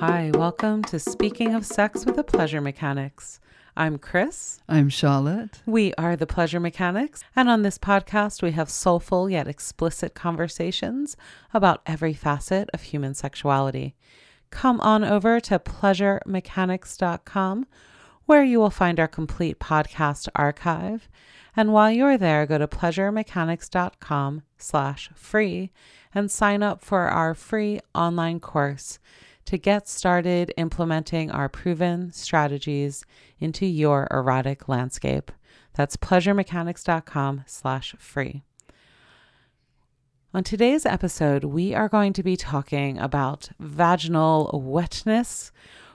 Hi, welcome to Speaking of Sex with the Pleasure Mechanics. I'm Chris. I'm Charlotte. We are the Pleasure Mechanics, and on this podcast, we have soulful yet explicit conversations about every facet of human sexuality. Come on over to pleasuremechanics.com, where you will find our complete podcast archive. And while you're there, go to pleasuremechanics.com slash free and sign up for our free online course to get started implementing our proven strategies into your erotic landscape. That's pleasuremechanics.com slash free. On today's episode, we are going to be talking about vaginal wetness,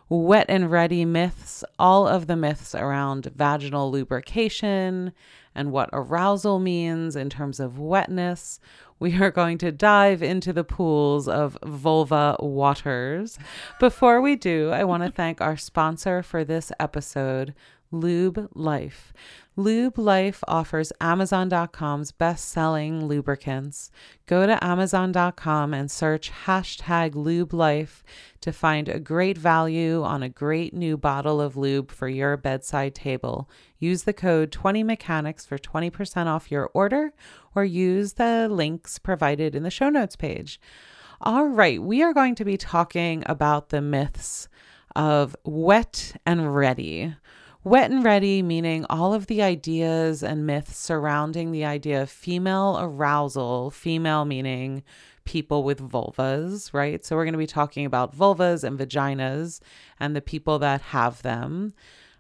wet and ready myths, all of the myths around vaginal lubrication and what arousal means in terms of wetness. We are going to dive into the pools of vulva waters. Before we do, I want to thank our sponsor for this episode, Lube Life. Lube Life offers Amazon.com's best selling lubricants. Go to Amazon.com and search hashtag Lube Life to find a great value on a great new bottle of lube for your bedside table. Use the code 20mechanics for 20% off your order or use the links provided in the show notes page. All right, we are going to be talking about the myths of wet and ready. Wet and ready, meaning all of the ideas and myths surrounding the idea of female arousal, female meaning people with vulvas, right? So we're going to be talking about vulvas and vaginas and the people that have them.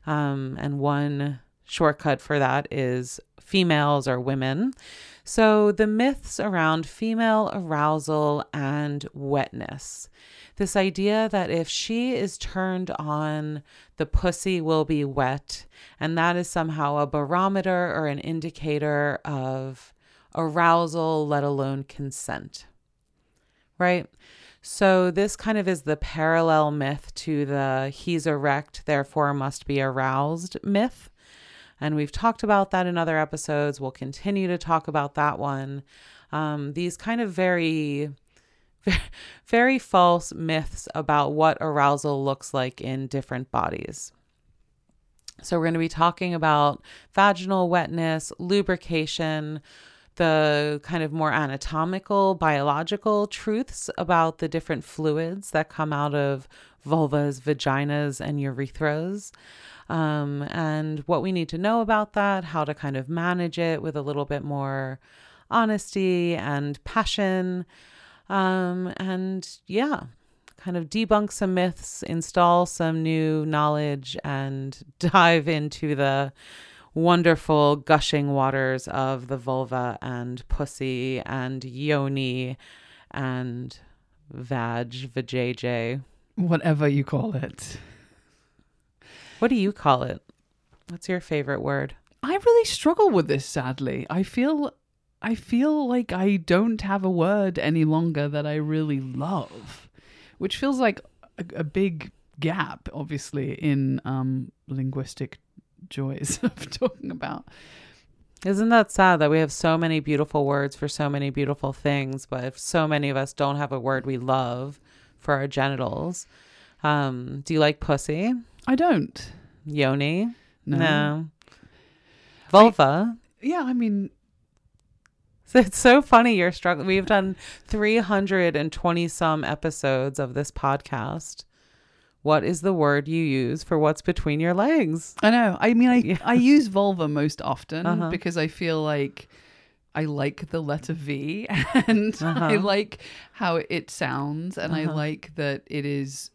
Um, and one shortcut for that is females or women. So the myths around female arousal and wetness this idea that if she is turned on, the pussy will be wet. And that is somehow a barometer or an indicator of arousal, let alone consent. Right? So, this kind of is the parallel myth to the he's erect, therefore must be aroused myth. And we've talked about that in other episodes. We'll continue to talk about that one. Um, these kind of very very false myths about what arousal looks like in different bodies. So, we're going to be talking about vaginal wetness, lubrication, the kind of more anatomical, biological truths about the different fluids that come out of vulvas, vaginas, and urethras, um, and what we need to know about that, how to kind of manage it with a little bit more honesty and passion. Um, and yeah, kind of debunk some myths, install some new knowledge, and dive into the wonderful gushing waters of the vulva and pussy and yoni and vag, vajayjay. Whatever you call it. What do you call it? What's your favorite word? I really struggle with this, sadly. I feel I feel like I don't have a word any longer that I really love, which feels like a, a big gap, obviously, in um, linguistic joys of talking about. Isn't that sad that we have so many beautiful words for so many beautiful things, but if so many of us don't have a word we love for our genitals? Um, do you like pussy? I don't. Yoni? No. no. Vulva? I, yeah, I mean, It's so funny you're struggling. We've done 320 some episodes of this podcast. What is the word you use for what's between your legs? I know. I mean, I, yeah. I use vulva most often uh-huh. because I feel like I like the letter V and uh-huh. I like how it sounds and uh-huh. I like that it is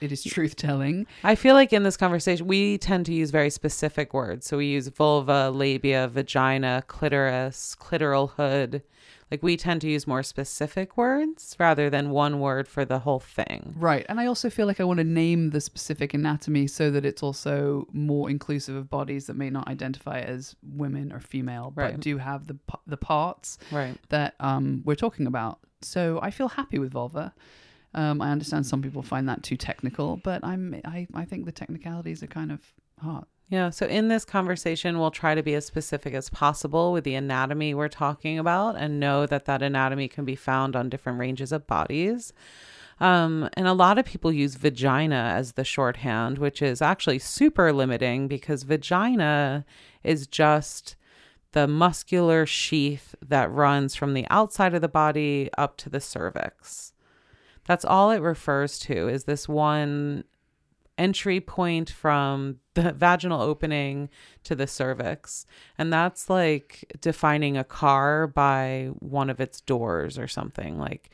it is truth telling. I feel like in this conversation, we tend to use very specific words. So we use vulva, labia, vagina, clitoris, clitoral hood. Like we tend to use more specific words rather than one word for the whole thing. Right. And I also feel like I want to name the specific anatomy so that it's also more inclusive of bodies that may not identify as women or female, but right. do have the the parts right. that um, we're talking about. So I feel happy with vulva. Um, I understand some people find that too technical, but I'm I, I think the technicalities are kind of hot. Yeah. So in this conversation, we'll try to be as specific as possible with the anatomy we're talking about, and know that that anatomy can be found on different ranges of bodies. Um, and a lot of people use vagina as the shorthand, which is actually super limiting because vagina is just the muscular sheath that runs from the outside of the body up to the cervix. That's all it refers to is this one entry point from the vaginal opening to the cervix. And that's like defining a car by one of its doors or something. Like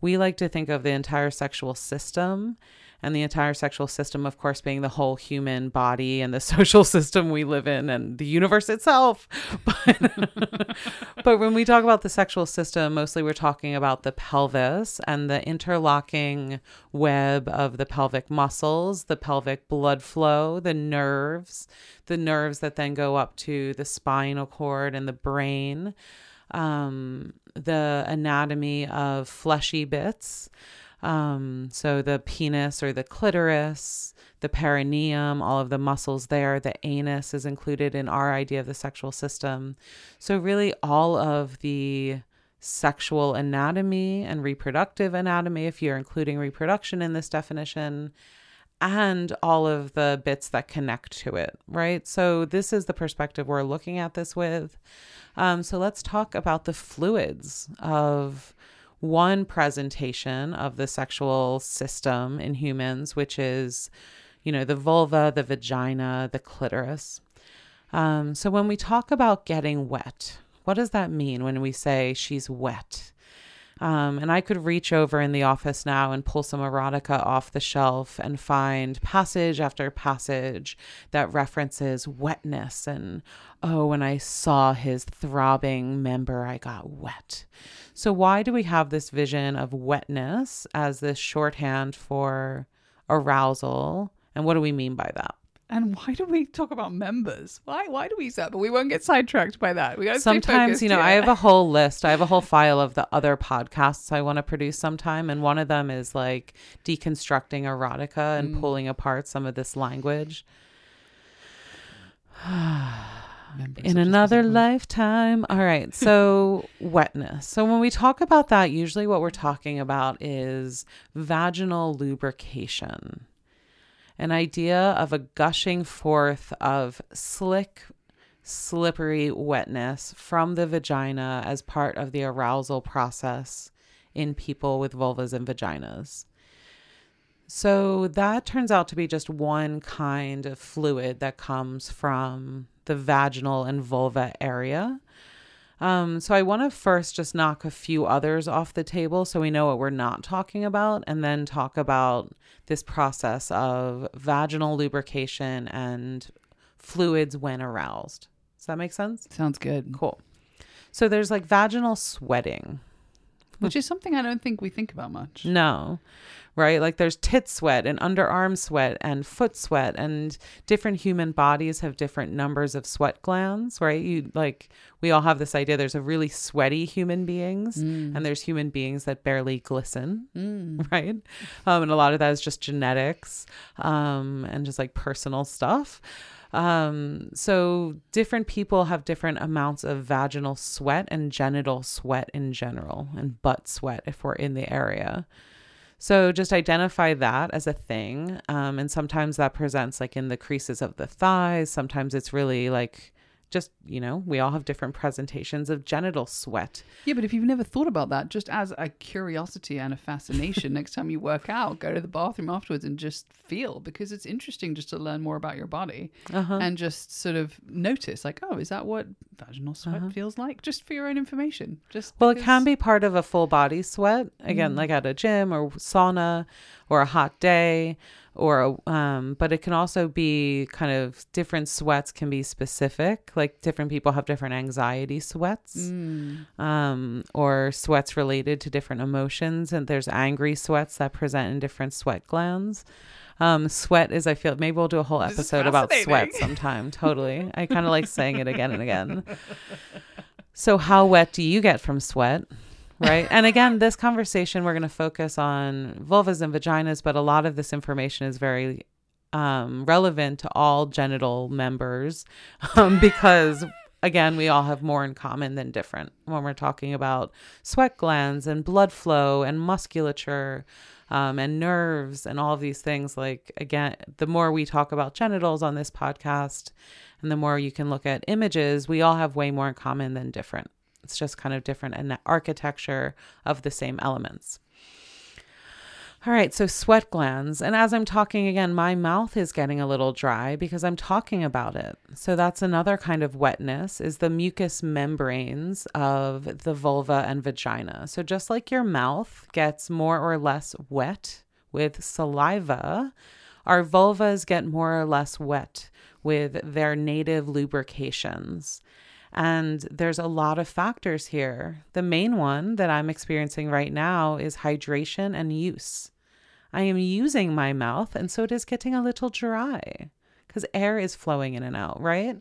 we like to think of the entire sexual system and the entire sexual system, of course, being the whole human body and the social system we live in and the universe itself. But, but when we talk about the sexual system, mostly we're talking about the pelvis and the interlocking web of the pelvic muscles, the pelvic blood flow, the nerves, the nerves that then go up to the spinal cord and the brain. Um, the anatomy of fleshy bits, um, so the penis or the clitoris, the perineum, all of the muscles there, the anus is included in our idea of the sexual system. So, really, all of the sexual anatomy and reproductive anatomy, if you're including reproduction in this definition, and all of the bits that connect to it, right? So, this is the perspective we're looking at this with. Um, so, let's talk about the fluids of one presentation of the sexual system in humans, which is, you know, the vulva, the vagina, the clitoris. Um, so when we talk about getting wet, what does that mean when we say she's wet? Um, and I could reach over in the office now and pull some erotica off the shelf and find passage after passage that references wetness and, oh, when I saw his throbbing member, I got wet. So, why do we have this vision of wetness as this shorthand for arousal? And what do we mean by that? And why do we talk about members? Why why do we say that? But we won't get sidetracked by that. We gotta sometimes, you know, yeah. I have a whole list. I have a whole file of the other podcasts I want to produce sometime, and one of them is like deconstructing erotica and mm. pulling apart some of this language. in another lifetime. All right. So, wetness. So, when we talk about that, usually what we're talking about is vaginal lubrication an idea of a gushing forth of slick, slippery wetness from the vagina as part of the arousal process in people with vulvas and vaginas. So that turns out to be just one kind of fluid that comes from the vaginal and vulva area. Um, so I want to first just knock a few others off the table so we know what we're not talking about, and then talk about this process of vaginal lubrication and fluids when aroused. Does that make sense? Sounds good. Cool. So there's like vaginal sweating, which is something I don't think we think about much. No right? Like there's tit sweat and underarm sweat and foot sweat, and different human bodies have different numbers of sweat glands, right? You like, we all have this idea there's a really sweaty human beings, mm. and there's human beings that barely glisten, mm. right? Um, and a lot of that is just genetics um, and just like personal stuff. Um, so different people have different amounts of vaginal sweat and genital sweat in general, and butt sweat if we're in the area. So just identify that as a thing. Um, and sometimes that presents like in the creases of the thighs. Sometimes it's really like just you know we all have different presentations of genital sweat yeah but if you've never thought about that just as a curiosity and a fascination next time you work out go to the bathroom afterwards and just feel because it's interesting just to learn more about your body uh-huh. and just sort of notice like oh is that what vaginal sweat uh-huh. feels like just for your own information just well because... it can be part of a full body sweat again mm. like at a gym or sauna or a hot day or um, but it can also be kind of different sweats can be specific like different people have different anxiety sweats mm. um, or sweats related to different emotions and there's angry sweats that present in different sweat glands. Um, sweat is i feel maybe we'll do a whole episode about sweat sometime totally. I kind of like saying it again and again. So how wet do you get from sweat right? and again, this conversation we're going to focus on vulvas and vaginas, but a lot of this information is very um, relevant to all genital members um, because again, we all have more in common than different when we're talking about sweat glands and blood flow and musculature. um, and nerves and all of these things. Like, again, the more we talk about genitals on this podcast and the more you can look at images, we all have way more in common than different. It's just kind of different in the architecture of the same elements. All right, so sweat glands. And as I'm talking again, my mouth is getting a little dry because I'm talking about it. So that's another kind of wetness is the mucous membranes of the vulva and vagina. So just like your mouth gets more or less wet with saliva, our vulvas get more or less wet with their native lubrications. And there's a lot of factors here. The main one that I'm experiencing right now is hydration and use. I am using my mouth, and so it is getting a little dry because air is flowing in and out, right?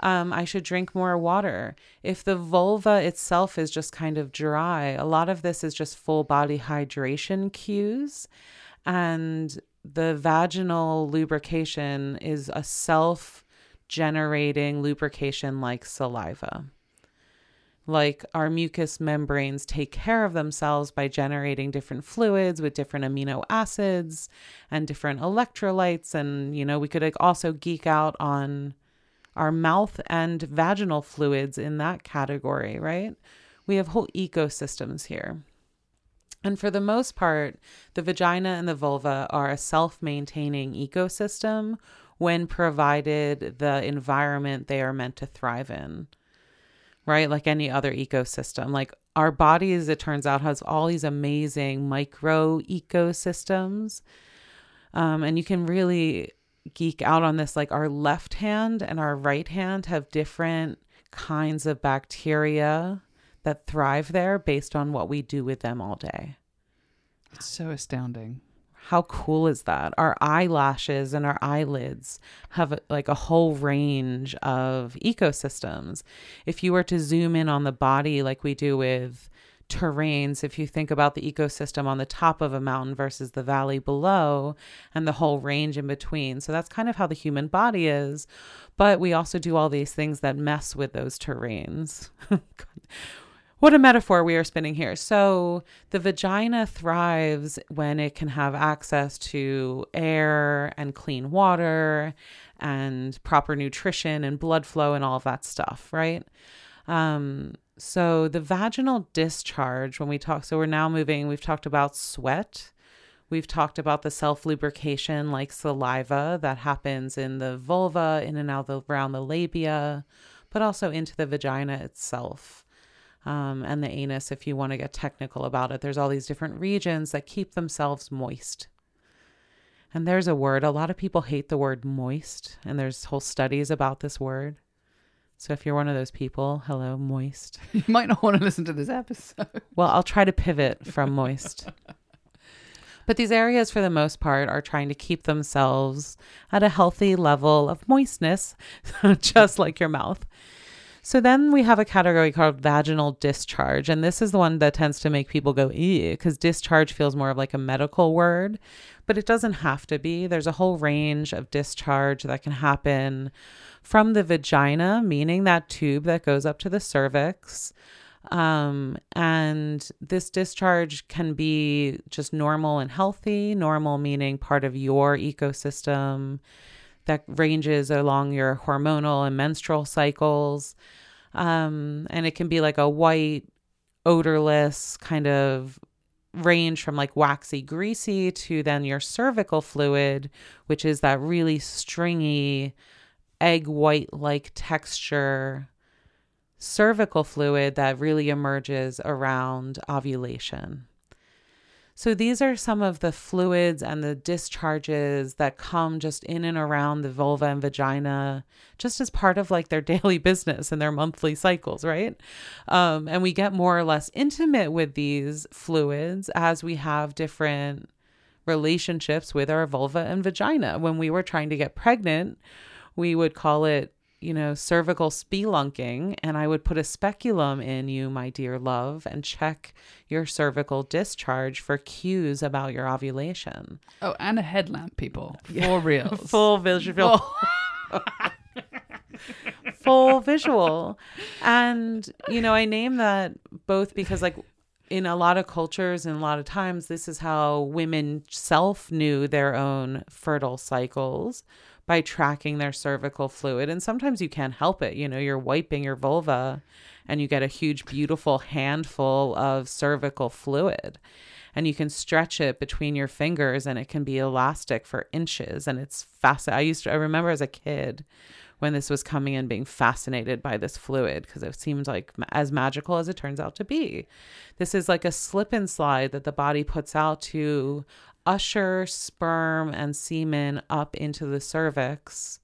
Um, I should drink more water. If the vulva itself is just kind of dry, a lot of this is just full body hydration cues. And the vaginal lubrication is a self generating lubrication like saliva. Like our mucous membranes take care of themselves by generating different fluids with different amino acids and different electrolytes. And, you know, we could also geek out on our mouth and vaginal fluids in that category, right? We have whole ecosystems here. And for the most part, the vagina and the vulva are a self maintaining ecosystem when provided the environment they are meant to thrive in, right? Like any other ecosystem. Like our bodies, it turns out, has all these amazing micro ecosystems. Um, and you can really geek out on this. Like our left hand and our right hand have different kinds of bacteria that thrive there based on what we do with them all day. It's so astounding. How cool is that? Our eyelashes and our eyelids have like a whole range of ecosystems. If you were to zoom in on the body like we do with terrains, if you think about the ecosystem on the top of a mountain versus the valley below and the whole range in between. So that's kind of how the human body is. But we also do all these things that mess with those terrains. what a metaphor we are spinning here. So the vagina thrives when it can have access to air and clean water and proper nutrition and blood flow and all of that stuff, right? Um, so the vaginal discharge, when we talk, so we're now moving, we've talked about sweat. We've talked about the self lubrication like saliva that happens in the vulva, in and out the, around the labia, but also into the vagina itself um, and the anus, if you want to get technical about it. There's all these different regions that keep themselves moist. And there's a word, a lot of people hate the word moist, and there's whole studies about this word. So if you're one of those people, hello, moist. You might not want to listen to this episode. Well, I'll try to pivot from moist. But these areas, for the most part, are trying to keep themselves at a healthy level of moistness, just like your mouth. So then we have a category called vaginal discharge. And this is the one that tends to make people go, ew, because discharge feels more of like a medical word, but it doesn't have to be. There's a whole range of discharge that can happen from the vagina, meaning that tube that goes up to the cervix. Um, and this discharge can be just normal and healthy, normal meaning part of your ecosystem that ranges along your hormonal and menstrual cycles. Um, and it can be like a white, odorless kind of range from like waxy, greasy to then your cervical fluid, which is that really stringy, egg white like texture cervical fluid that really emerges around ovulation. So these are some of the fluids and the discharges that come just in and around the vulva and vagina, just as part of like their daily business and their monthly cycles, right? Um, and we get more or less intimate with these fluids as we have different relationships with our vulva and vagina. When we were trying to get pregnant, we would call it you know, cervical spelunking, and I would put a speculum in you, my dear love, and check your cervical discharge for cues about your ovulation. Oh, and a headlamp, people. For real. Full visual. Full visual. And, you know, I name that both because, like, in a lot of cultures and a lot of times, this is how women self knew their own fertile cycles by tracking their cervical fluid. And sometimes you can't help it. You know, you're wiping your vulva and you get a huge, beautiful handful of cervical fluid. And you can stretch it between your fingers and it can be elastic for inches. And it's fascinating. I used to, I remember as a kid when this was coming in being fascinated by this fluid because it seemed like as magical as it turns out to be. This is like a slip and slide that the body puts out to usher sperm and semen up into the cervix.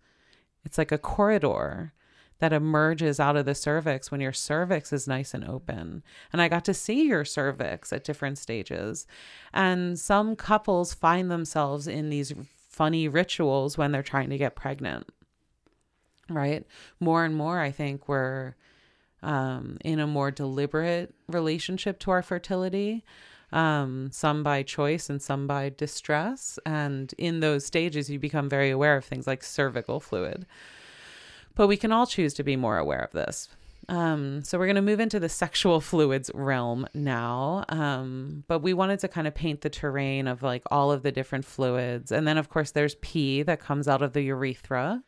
It's like a corridor that emerges out of the cervix when your cervix is nice and open. And I got to see your cervix at different stages. And some couples find themselves in these funny rituals when they're trying to get pregnant. Right? More and more, I think we're um, in a more deliberate relationship to our fertility um, some by choice and some by distress. And in those stages, you become very aware of things like cervical fluid. But we can all choose to be more aware of this. Um, so we're going to move into the sexual fluids realm now. Um, but we wanted to kind of paint the terrain of like all of the different fluids. And then, of course, there's pee that comes out of the urethra.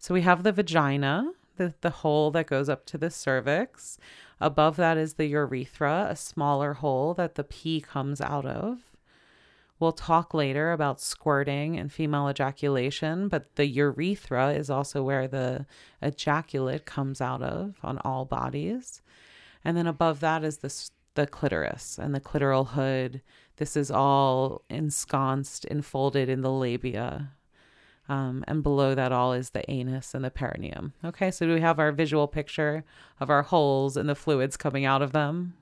So we have the vagina, the, the hole that goes up to the cervix. Above that is the urethra, a smaller hole that the pee comes out of. We'll talk later about squirting and female ejaculation, but the urethra is also where the ejaculate comes out of on all bodies. And then above that is the, the clitoris and the clitoral hood. This is all ensconced, enfolded in the labia um, and below that all is the anus and the perineum. Okay, so we have our visual picture of our holes and the fluids coming out of them.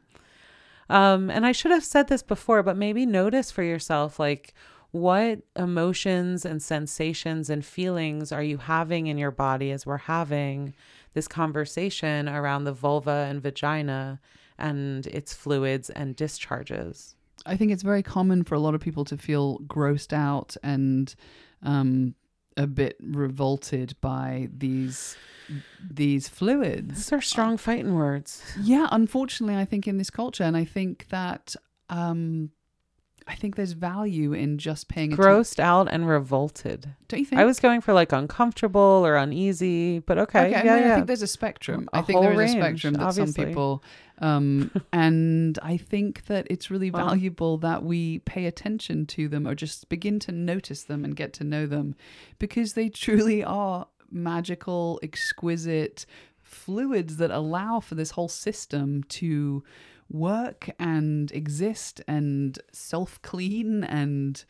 Um, and I should have said this before, but maybe notice for yourself like what emotions and sensations and feelings are you having in your body as we're having this conversation around the vulva and vagina and its fluids and discharges. I think it's very common for a lot of people to feel grossed out and um, a bit revolted by these these fluids. These are strong fighting words. Yeah, unfortunately, I think in this culture, and I think that um, I think there's value in just paying grossed out and revolted. Don't you think? I was going for like uncomfortable or uneasy, but okay. Okay, yeah, I, mean, yeah. I think there's a spectrum. A I think there is whole a spectrum range, that some people, um, and I think that it's really valuable that we pay attention to them or just begin to notice them and get to know them, because they truly are magical, exquisite fluids that allow for this whole system to work and exist and self clean and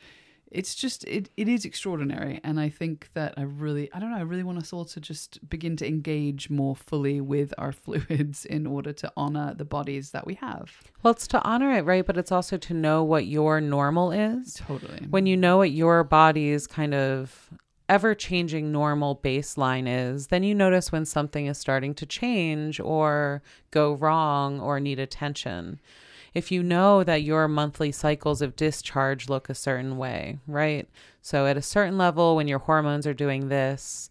it's just it, it is extraordinary and i think that i really i don't know i really want us all to just begin to engage more fully with our fluids in order to honor the bodies that we have Well, it's to honor it, right? But it's also to know what your normal is. totally When you know what your body's kind of ever changing normal baseline is, then you notice when something is starting to change or go wrong or need attention. If you know that your monthly cycles of discharge look a certain way, right? So at a certain level, when your hormones are doing this,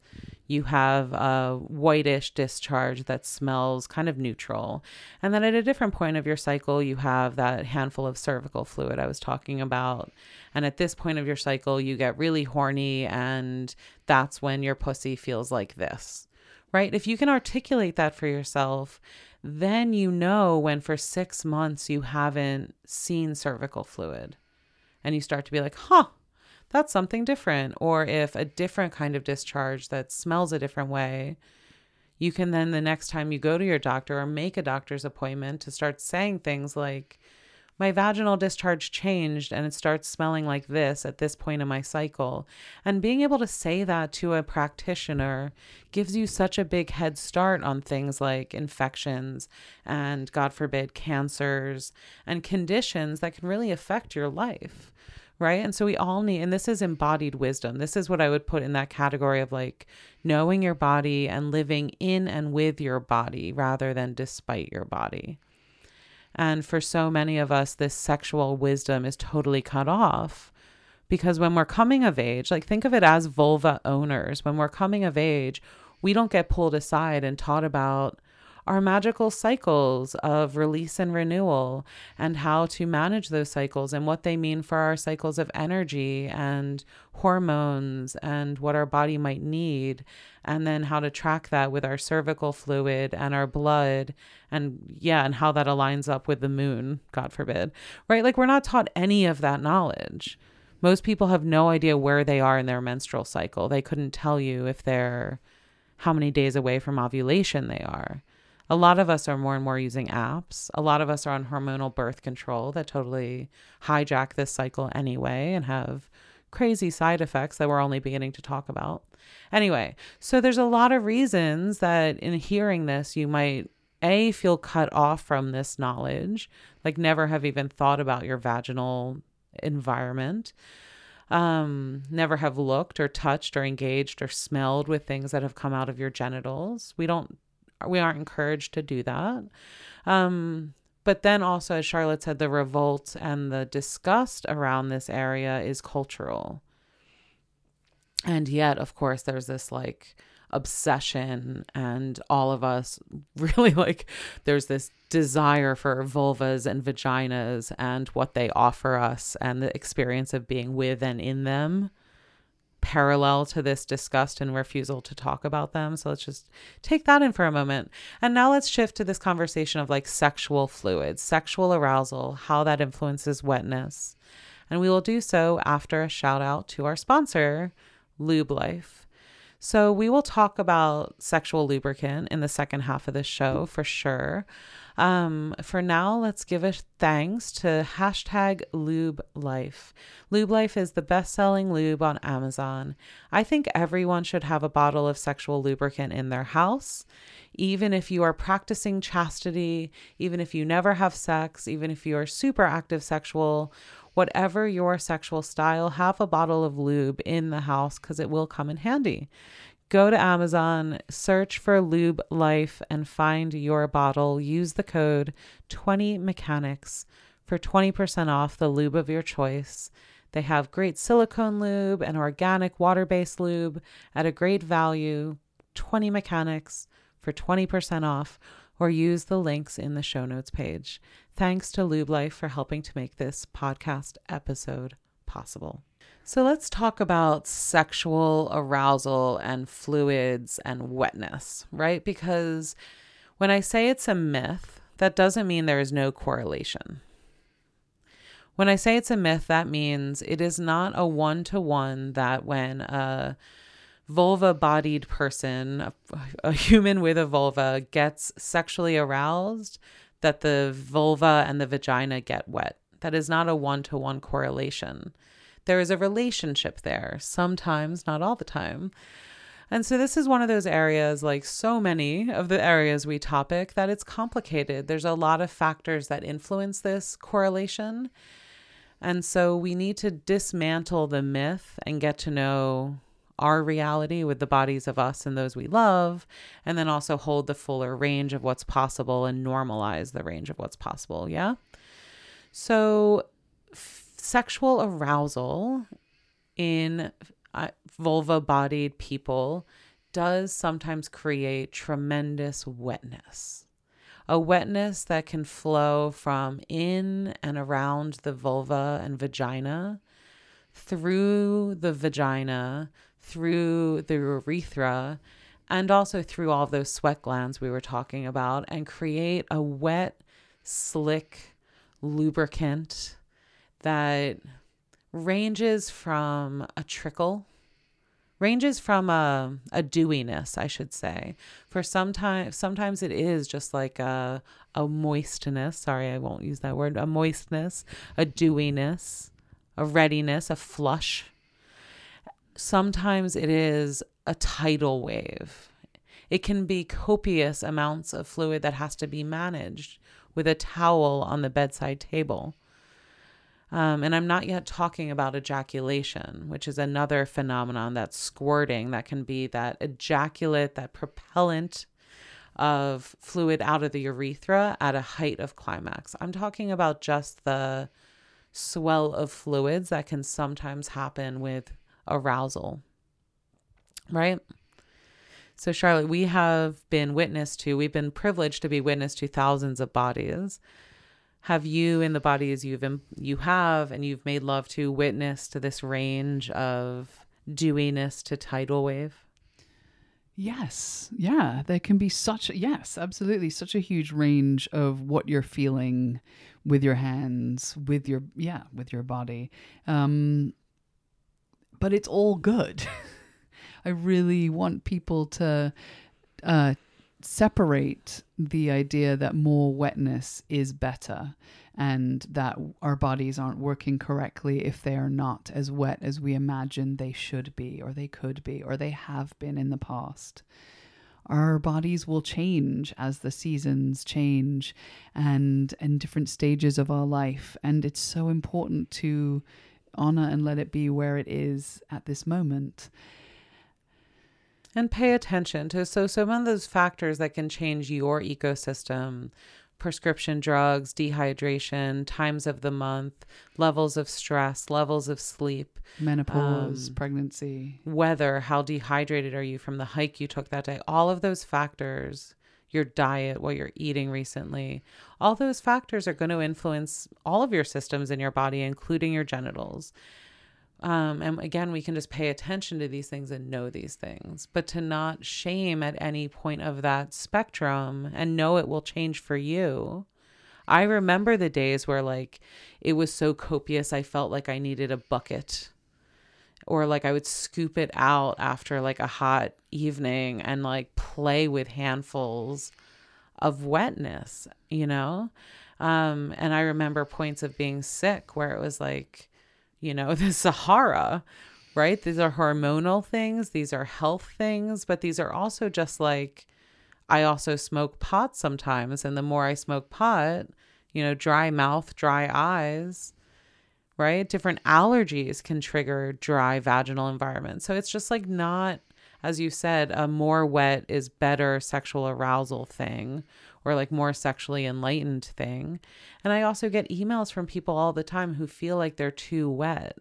you have a whitish discharge that smells kind of neutral. And then at a different point of your cycle, you have that handful of cervical fluid I was talking about. And at this point of your cycle, you get really horny, and that's when your pussy feels like this, right? If you can articulate that for yourself, then you know when for six months you haven't seen cervical fluid. And you start to be like, huh, that's something different. Or if a different kind of discharge that smells a different way, you can then the next time you go to your doctor or make a doctor's appointment to start saying things like, my vaginal discharge changed and it starts smelling like this at this point in my cycle. And being able to say that to a practitioner gives you such a big head start on things like infections and, God forbid, cancers and conditions that can really affect your life right? And so we all need, and this is embodied wisdom. This is what I would put in that category of like knowing your body and living in and with your body rather than despite your body. And for so many of us, this sexual wisdom is totally cut off because when we're coming of age, like think of it as vulva owners, when we're coming of age, we don't get pulled aside and taught about our magical cycles of release and renewal and how to manage those cycles and what they mean for our cycles of energy and hormones and what our body might need. And then how to track that with our cervical fluid and our blood and yeah and how that aligns up with the moon god forbid right? Like we're not taught any of that knowledge. Most people have no idea where they are in their menstrual cycle. They couldn't tell you if they're how many days away from ovulation they are a lot of us are more and more using apps. A lot of us are on hormonal birth control that totally hijack this cycle anyway and have crazy side effects that we're only beginning to talk about. Anyway, so there's a lot of reasons that in hearing this, you might a feel cut off from this knowledge, like never have even thought about your vaginal environment. Um, never have looked or touched or engaged or smelled with things that have come out of your genitals. We don't we aren't encouraged to do that. Um, but then also, as Charlotte said, the revolt and the disgust around this area is cultural. And yet, of course, there's this like obsession, and all of us really like, there's this desire for vulvas and vaginas and what they offer us and the experience of being with and in them parallel to this disgust and refusal to talk about them. So let's just take that in for a moment. And now let's shift to this conversation of like sexual fluids, sexual arousal, how that influences wetness. And we will do so after a shout out to our sponsor, Lube Life. So we will talk about sexual lubricant in the second half of this show for sure. Um, for now, let's give a thanks to hashtag Lube Life. Lube Life is the best selling lube on Amazon. I think everyone should have a bottle of sexual lubricant in their house. Even if you are practicing chastity, even if you never have sex, even if you are super active sexual, whatever your sexual style, have a bottle of lube in the house because it will come in handy. Go to Amazon, search for Lube Life, and find your bottle. Use the code 20mechanics for 20% off the lube of your choice. They have great silicone lube and organic water based lube at a great value. 20 mechanics for 20% off, or use the links in the show notes page. Thanks to Lube Life for helping to make this podcast episode possible. So let's talk about sexual arousal and fluids and wetness, right? Because when I say it's a myth, that doesn't mean there is no correlation. When I say it's a myth, that means it is not a one to one that when a vulva bodied person, a, a, human with a vulva, gets sexually aroused, that the vulva and the vagina get wet. That is not a one to one correlation there is a relationship there, sometimes, not all the time. And so this is one of those areas, like so many of the areas we topic, that it's complicated. There's a lot of factors that influence this correlation. And so we need to dismantle the myth and get to know our reality with the bodies of us and those we love, and then also hold the fuller range of what's possible and normalize the range of what's possible. Yeah. So sexual arousal in uh, vulva bodied people does sometimes create tremendous wetness. A wetness that can flow from in and around the vulva and vagina, through the vagina, through the urethra, and also through all those sweat glands we were talking about, and create a wet, slick lubricant that ranges from a trickle ranges from a, a dewiness i should say. For sometimes sometimes it is just like a, a moistness. Sorry i won't use that word. A moistness a dewiness a readiness a flush. Sometimes it is a tidal wave. It can be copious amounts of fluid that has to be managed with a towel on the bedside table um, and I'm not yet talking about ejaculation, which is another phenomenon that's squirting that can be that ejaculate, that propellant of fluid out of the urethra at a height of climax. I'm talking about just the swell of fluids that can sometimes happen with arousal, right? So, Charlotte, we have been witness to, we've been privileged to be witness to thousands of bodies. Have you, in the bodies you've you have and you've made love to, witness to this range of dewiness to tidal wave? Yes. Yeah. There can be such, yes, absolutely. Such a huge range of what you're feeling with your hands, with your, yeah, with your body. Um, but it's all good. I really want people to uh, separate the idea that more wetness is better and that our bodies aren't working correctly if they are not as wet as we imagine they should be or they could be or they have been in the past. Our bodies will change as the seasons change and in different stages of our life. And it's so important to honor and let it be where it is at this moment and pay attention to so some of those factors that can change your ecosystem. Prescription drugs, dehydration, times of the month, levels of stress, levels of sleep, menopause, um, pregnancy, weather, how dehydrated are you from the hike you took that day, all of those factors, your diet, what you're eating recently, all those factors are going to influence all of your systems in your body, including your genitals. Um, and again, we can just pay attention to these things and know these things, but to not shame at any point of that spectrum and know it will change for you. I remember the days where, like, it was so copious, I felt like I needed a bucket, or like I would scoop it out after like a hot evening and like play with handfuls of wetness, you know? Um, and I remember points of being sick where it was like, you know, the Sahara, right? These are hormonal things, these are health things, but these are also just like I also smoke pot sometimes. And the more I smoke pot, you know, dry mouth, dry eyes, right? Different allergies can trigger dry vaginal environments. So it's just like not, as you said, a more wet is better sexual arousal thing or like more sexually enlightened thing. And I also get emails from people all the time who feel like they're too wet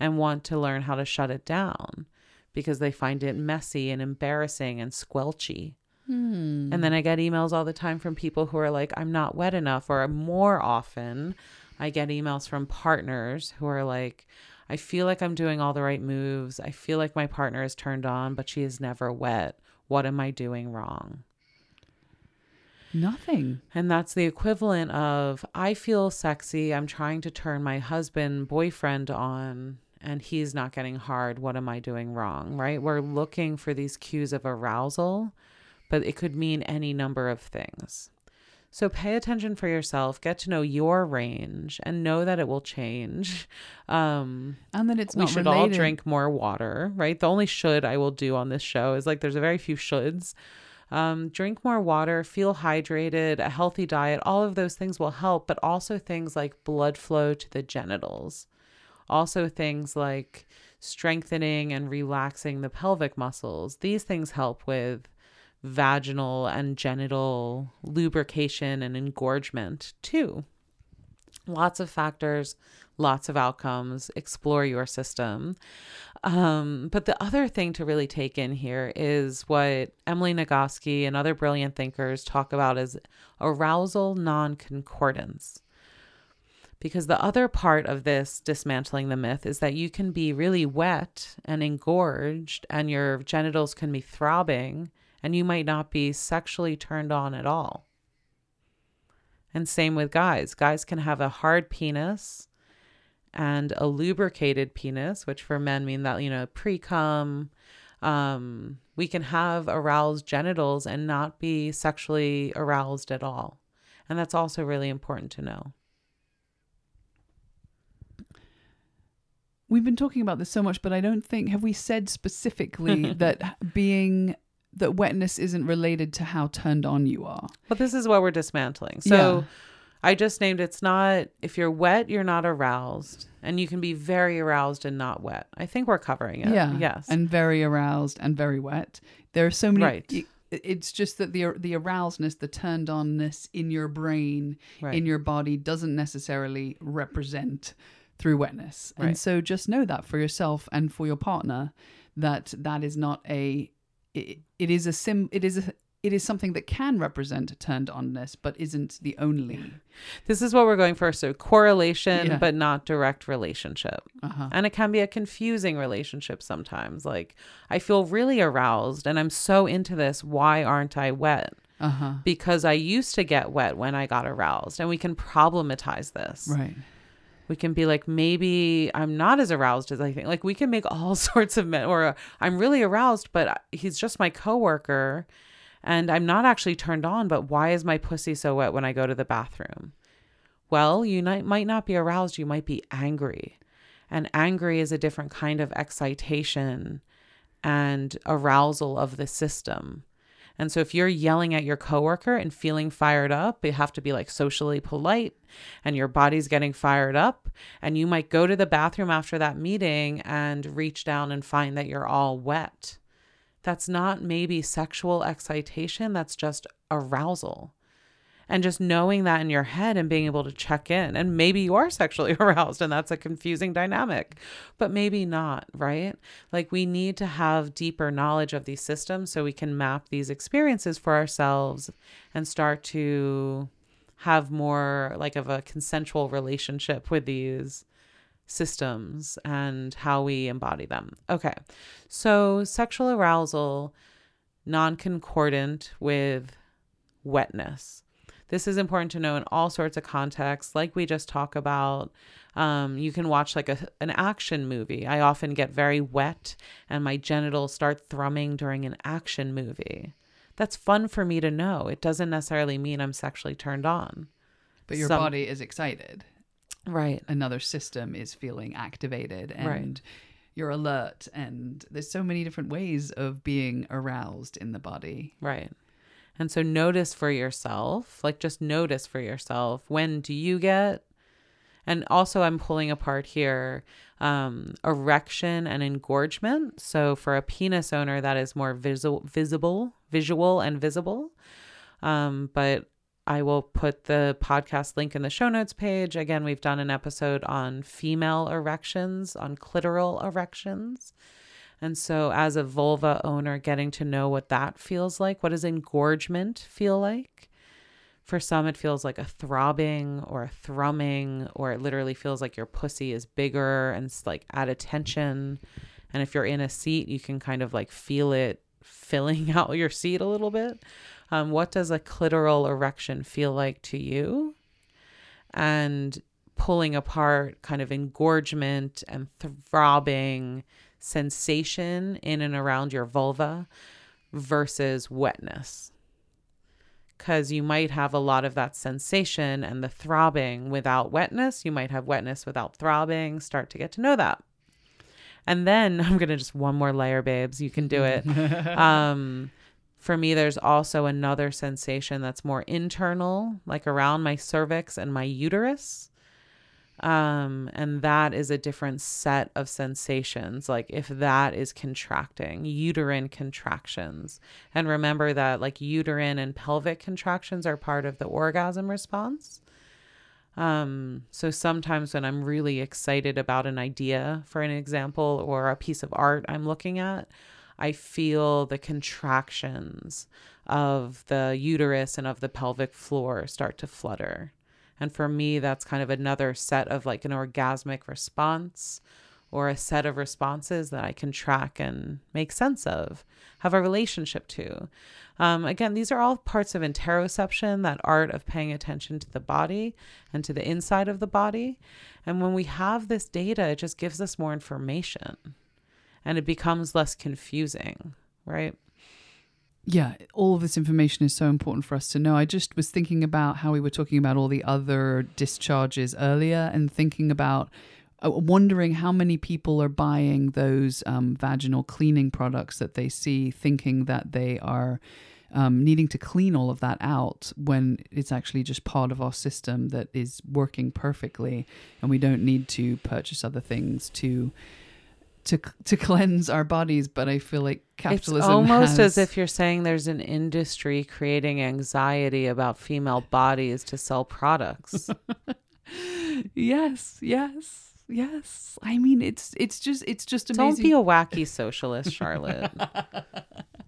and want to learn how to shut it down because they find it messy and embarrassing and squelchy. Hmm. And then I get emails all the time from people who are like, I'm not wet enough. Or more often, I get emails from partners who are like, I feel like I'm doing all the right moves. I feel like my partner is turned on, but she is never wet. What am I doing wrong? Nothing. And that's the equivalent of I feel sexy. I'm trying to turn my husband, boyfriend on, and he's not getting hard. What am I doing wrong? Right? We're looking for these cues of arousal, but it could mean any number of things. So pay attention for yourself, get to know your range, and know that it will change. Um, and that it's we should related. all drink more water, right? The only should I will do on this show is like there's a very few shoulds. Um, drink more water, feel hydrated, a healthy diet, all of those things will help, but also things like blood flow to the genitals. Also, things like strengthening and relaxing the pelvic muscles. These things help with vaginal and genital lubrication and engorgement too. Lots of factors, lots of outcomes. Explore your system. Um, but the other thing to really take in here is what Emily Nagoski and other brilliant thinkers talk about as arousal non concordance. Because the other part of this dismantling the myth is that you can be really wet and engorged, and your genitals can be throbbing, and you might not be sexually turned on at all. And same with guys. Guys can have a hard penis and a lubricated penis, which for men mean that, you know, pre cum. Um, we can have aroused genitals and not be sexually aroused at all. And that's also really important to know. We've been talking about this so much, but I don't think, have we said specifically that being that wetness isn't related to how turned on you are. But this is what we're dismantling. So yeah. I just named it's not if you're wet, you're not aroused. And you can be very aroused and not wet. I think we're covering it. Yeah. Yes. And very aroused and very wet. There are so many right. it's just that the the arousedness, the turned onness in your brain, right. in your body doesn't necessarily represent through wetness. Right. And so just know that for yourself and for your partner that that is not a it, it is a sim it is a it is something that can represent turned onness but isn't the only This is what we're going for. So correlation, Yeah. but not direct relationship. uh-huh And it can be a confusing relationship sometimes. Like, I feel really aroused and I'm so into this. Why aren't I wet? uh-huh Because I used to get wet when I got aroused. And we can problematize this. right We can be like, maybe I'm not as aroused as I think. Like, we can make all sorts of men, or uh, I'm really aroused, but he's just my coworker and I'm not actually turned on. But why is my pussy so wet when I go to the bathroom? Well, you might not be aroused, you might be angry. And angry is a different kind of excitation and arousal of the system. And so if you're yelling at your coworker and feeling fired up, you have to be like socially polite and your body's getting fired up. And you might go to the bathroom after that meeting and reach down and find that you're all wet. That's not maybe sexual excitation, that's just arousal. And just knowing that in your head and being able to check in. And maybe you are sexually aroused and that's a confusing dynamic, but maybe not, right? Like we need to have deeper knowledge of these systems so we can map these experiences for ourselves and start to have more like of a consensual relationship with these systems and how we embody them. Okay. So sexual arousal non concordant with wetness. This is important to know in all sorts of contexts, like we just talk about. Um, you can watch like a, an action movie. I often get very wet and my genitals start thrumming during an action movie. That's fun for me to know. It doesn't necessarily mean I'm sexually turned on. but your Some- body is excited Right. another system is feeling activated and Right. you're alert and there's so many different ways of being aroused in the body Right. And so notice for yourself, like just notice for yourself when do you get and also I'm pulling apart here um erection and engorgement. So for a penis owner that is more visible, visual and visible. Um but I will put the podcast link in the show notes page. Again, we've done an episode on female erections, on clitoral erections. And so, as a vulva owner, getting to know what that feels like, what does engorgement feel like? For some, it feels like a throbbing or a thrumming, or it literally feels like your pussy is bigger and it's like at attention. And if you're in a seat, you can kind of like feel it filling out your seat a little bit. Um, what does a clitoral erection feel like to you? And pulling apart kind of engorgement and throbbing sensation in and around your vulva versus wetness. Because you might have a lot of that sensation and the throbbing without wetness. You might have wetness without throbbing. Start to get to know that. And then I'm going to just one more layer, babes. You can do it. um, for me, there's also another sensation that's more internal, like around my cervix and my uterus. Um, and that is a different set of sensations. Like if that is contracting, uterine contractions. And remember that like uterine and pelvic contractions are part of the orgasm response. Um, so sometimes when I'm really excited about an idea, for an example, or a piece of art I'm looking at, I feel the contractions of the uterus and of the pelvic floor start to flutter. And for me, that's kind of another set of like an orgasmic response or a set of responses that I can track and make sense of, have a relationship to. Um, again, these are all parts of interoception, that art of paying attention to the body and to the inside of the body. And when we have this data, it just gives us more information and it becomes less confusing, right? Yeah all of this information is so important for us to know. I just was thinking about how we were talking about all the other discharges earlier and thinking about uh, wondering how many people are buying those um, vaginal cleaning products that they see thinking that they are um, needing to clean all of that out when it's actually just part of our system that is working perfectly and we don't need to purchase other things to to to cleanse our bodies but i feel like capitalism it's almost has- as if you're saying there's an industry creating anxiety about female bodies to sell products. yes yes yes i mean it's it's just it's just amazing. Don't be a wacky socialist, Charlotte.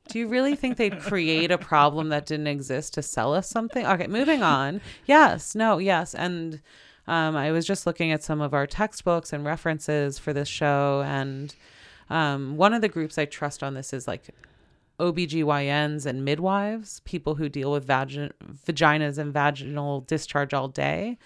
Do you really think they'd create a problem that didn't exist to sell us something? Okay, moving on. Yes, no, yes. And um, I was just looking at some of our textbooks and references for this show. And um, one of the groups I trust on this is like OBGYNs and midwives, people who deal with vagin- vaginas and vaginal discharge all day.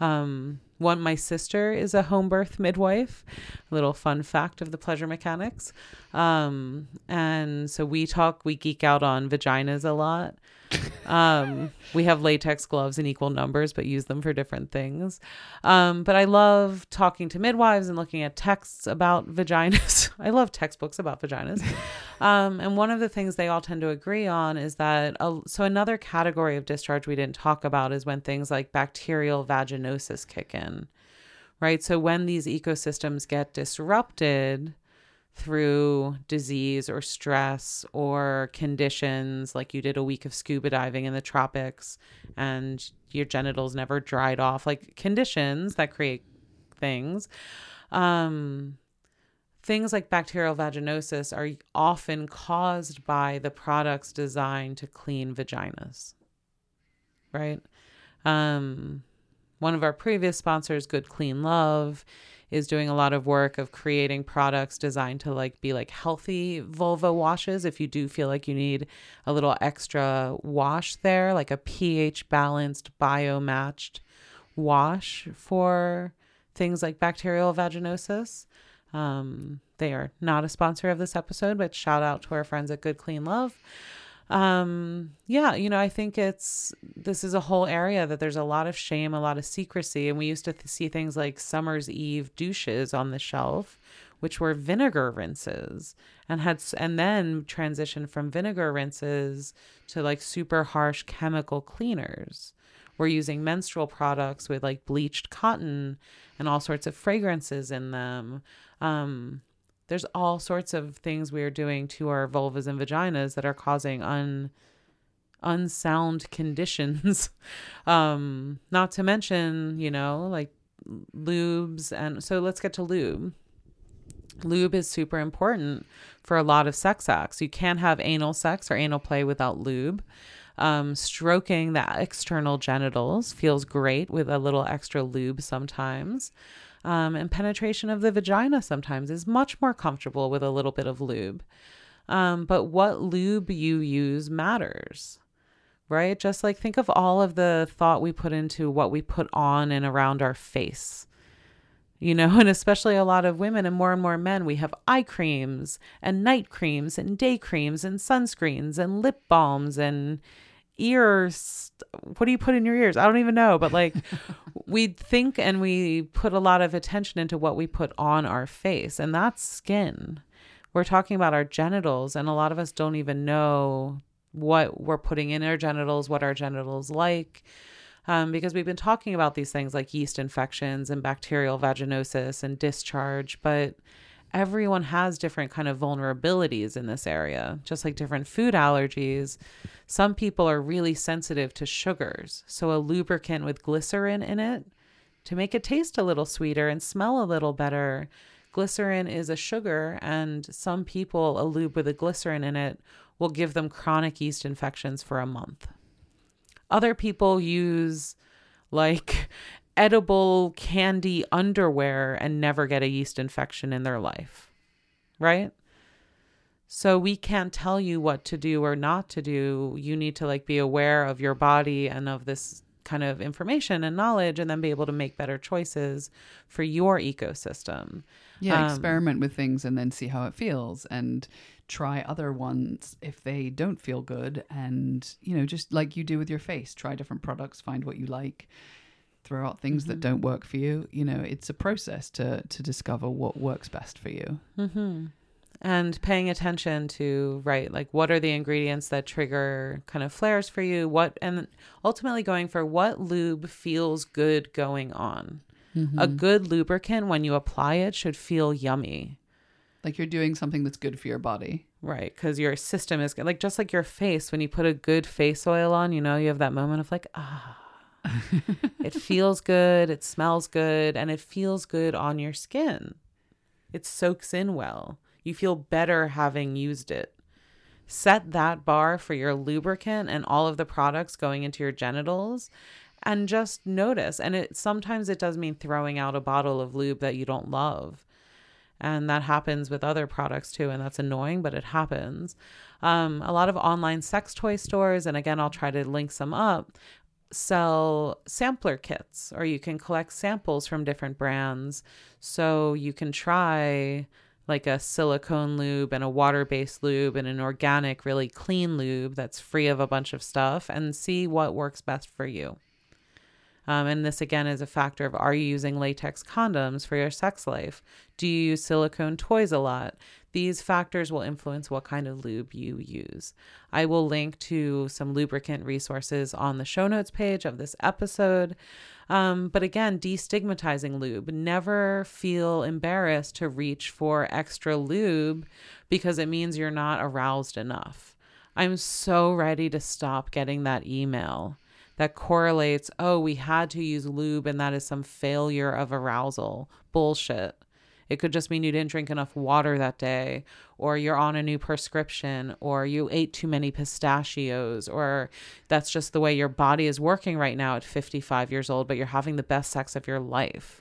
Um, one, my sister is a home birth midwife. A little fun fact of the pleasure mechanics. Um, and so we talk, we geek out on vaginas a lot. Um, we have latex gloves in equal numbers, but use them for different things. Um, but I love talking to midwives and looking at texts about vaginas. I love textbooks about vaginas. Um, and one of the things they all tend to agree on is that, so another category of discharge we didn't talk about is when things like bacterial vaginosis kick in, right? So when these ecosystems get disrupted, through disease or stress or conditions like you did a week of scuba diving in the tropics and your genitals never dried off like conditions that create things. Um things like bacterial vaginosis are often caused by the products designed to clean vaginas right? Um one of our previous sponsors good clean love is doing a lot of work of creating products designed to like be like healthy vulva washes. If you do feel like you need a little extra wash there like a pH balanced bio matched wash for things like bacterial vaginosis um, they are not a sponsor of this episode but shout out to our friends at good clean love um yeah you know i think it's this is a whole area that there's a lot of shame a lot of secrecy and we used to th- see things like summer's eve douches on the shelf which were vinegar rinses and had and then transitioned from vinegar rinses to like super harsh chemical cleaners. We're using menstrual products with like bleached cotton and all sorts of fragrances in them. Um there's all sorts of things we are doing to our vulvas and vaginas that are causing un unsound conditions. Um not to mention you know like lubes and so let's get to lube. Lube is super important for a lot of sex acts. You can't have anal sex or anal play without lube. Um, stroking the external genitals feels great with a little extra lube sometimes um, and penetration of the vagina sometimes is much more comfortable with a little bit of lube. Um, but what lube you use matters, right? Just like think of all of the thought we put into what we put on and around our face. You know, and especially a lot of women and more and more men, we have eye creams and night creams and day creams and sunscreens and lip balms and ears what do you put in your ears? I don't even know but like we think and we put a lot of attention into what we put on our face and that's skin. We're talking about our genitals and a lot of us don't even know what we're putting in our genitals what our genitals like um, because we've been talking about these things like yeast infections and bacterial vaginosis and discharge but everyone has different kind of vulnerabilities in this area just like different food allergies. Some people are really sensitive to sugars so a lubricant with glycerin in it to make it taste a little sweeter and smell a little better. Glycerin is a sugar and some people a lube with a glycerin in it will give them chronic yeast infections for a month. Other people use like edible candy underwear and never get a yeast infection in their life, right? So we can't tell you what to do or not to do. You need to like be aware of your body and of this kind of information and knowledge and then be able to make better choices for your ecosystem. Yeah, um, experiment with things and then see how it feels and try other ones if they don't feel good and you know just like you do with your face, try different products, find what you like throw out things mm-hmm. that don't work for you. You know, it's a process to to discover what works best for you. Mm-hmm. And paying attention to right, like what are the ingredients that trigger kind of flares for you? What and ultimately going for what lube feels good going on. Mm-hmm. A good lubricant when you apply it should feel yummy. Like you're doing something that's good for your body. Right, because your system is. Like just like your face, when you put a good face oil on, you know, you have that moment of like, ah, it feels good, it smells good, and it feels good on your skin. It soaks in well. You feel better having used it. set that bar for your lubricant and all of the products going into your genitals and just notice and it sometimes it does mean throwing out a bottle of lube that you don't love and that happens with other products too and that's annoying but it happens um, a lot of online sex toy stores and again i'll try to link some up sell sampler kits or you can collect samples from different brands so you can try like a silicone lube and a water based lube and an organic, really clean lube that's free of a bunch of stuff and see what works best for you. Um, and this again is a factor of are you using latex condoms for your sex life? Do you use silicone toys a lot? These factors will influence what kind of lube you use. I will link to some lubricant resources on the show notes page of this episode. Um, but again, destigmatizing lube. Never feel embarrassed to reach for extra lube because it means you're not aroused enough. I'm so ready to stop getting that email that correlates, oh, we had to use lube and that is some failure of arousal. Bullshit. It could just mean you didn't drink enough water that day, or you're on a new prescription, or you ate too many pistachios, or that's just the way your body is working right now at 55 years old, but you're having the best sex of your life.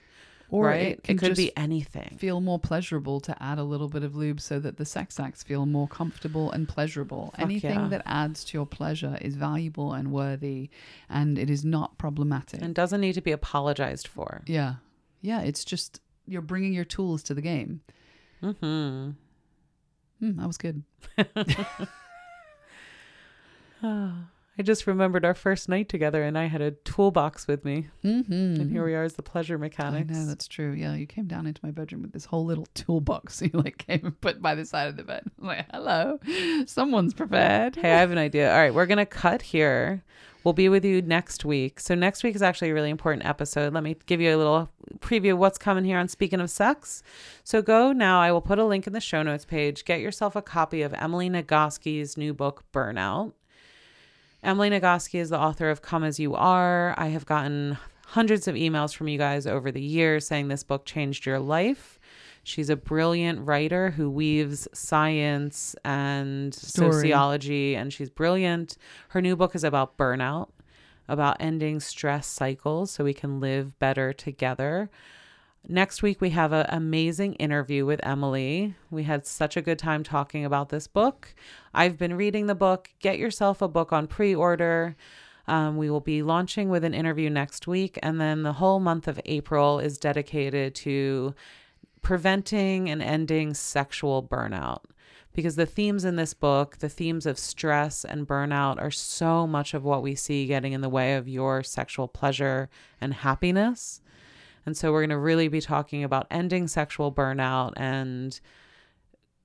Or right? it, can could be anything. feel more pleasurable to add a little bit of lube so that the sex acts feel more comfortable and pleasurable. Anything yeah. that adds to your pleasure is valuable and worthy and it is not problematic. and doesn't need to be apologized for. yeah. Yeah, it's just you're bringing your tools to the game. Mm-hmm. Hmm, that was good. I just remembered our first night together, and I had a toolbox with me, Mm-hmm. and here we are as the pleasure mechanics. I know that's true. Yeah, you came down into my bedroom with this whole little toolbox. You like came and put by the side of the bed. I'm like, hello, someone's prepared. Hey, I have an idea. All right, we're gonna cut here. We'll be with you next week. So next week is actually a really important episode. Let me give you a little preview of what's coming here on Speaking of Sex. So go now. I will put a link in the show notes page. Get yourself a copy of Emily Nagoski's new book, Burnout. Emily Nagoski is the author of Come As You Are. I have gotten hundreds of emails from you guys over the years saying this book changed your life. She's a brilliant writer who weaves science and Story. sociology, and she's brilliant. Her new book is about burnout, about ending stress cycles so we can live better together. Next week, we have an amazing interview with Emily. We had such a good time talking about this book. I've been reading the book. Get yourself a book on pre order. Um, we will be launching with an interview next week. And then the whole month of April is dedicated to preventing and ending sexual burnout. Because the themes in this book, the themes of stress and burnout, are so much of what we see getting in the way of your sexual pleasure and happiness. And so we're going to really be talking about ending sexual burnout and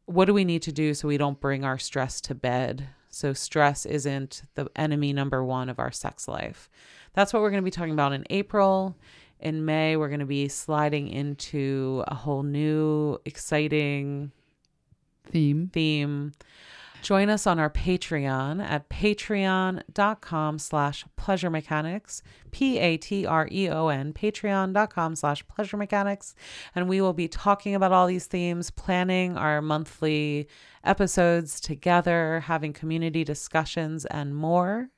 what do we need to do so we don't bring our stress to bed. So stress isn't the enemy number one of our sex life. That's what we're going to be talking about in April. In May, we're going to be sliding into a whole new, exciting Theme. theme. Join us on our Patreon at patreon.com slash pleasure mechanics, P-A-T-R-E-O-N, patreon.com slash pleasure mechanics. And we will be talking about all these themes, planning our monthly episodes together, having community discussions and more.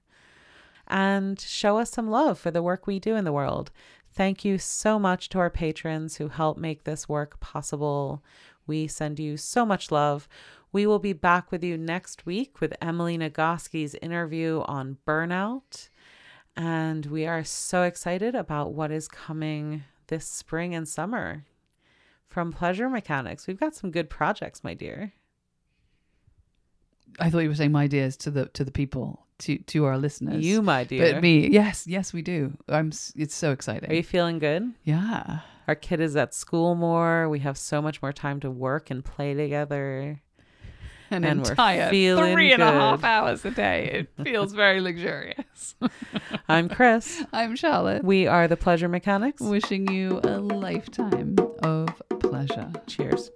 And show us some love for the work we do in the world. Thank you so much to our patrons who help make this work possible. We send you so much love. We will be back with you next week with Emily Nagoski's interview on burnout. And we are so excited about what is coming this spring and summer from Pleasure Mechanics. We've got some good projects, my dear. I thought you were saying my ideas to the to the people to to our listeners. You, my dear. but me. Yes, yes, we do. I'm. It's so exciting. Are you feeling good? yeah. Our kid is at school more. We have so much more time to work and play together. An And we're entire three and a half good. hours a day. It feels very luxurious. I'm Chris. I'm Charlotte. We are the Pleasure Mechanics. Wishing you a lifetime of pleasure. Cheers.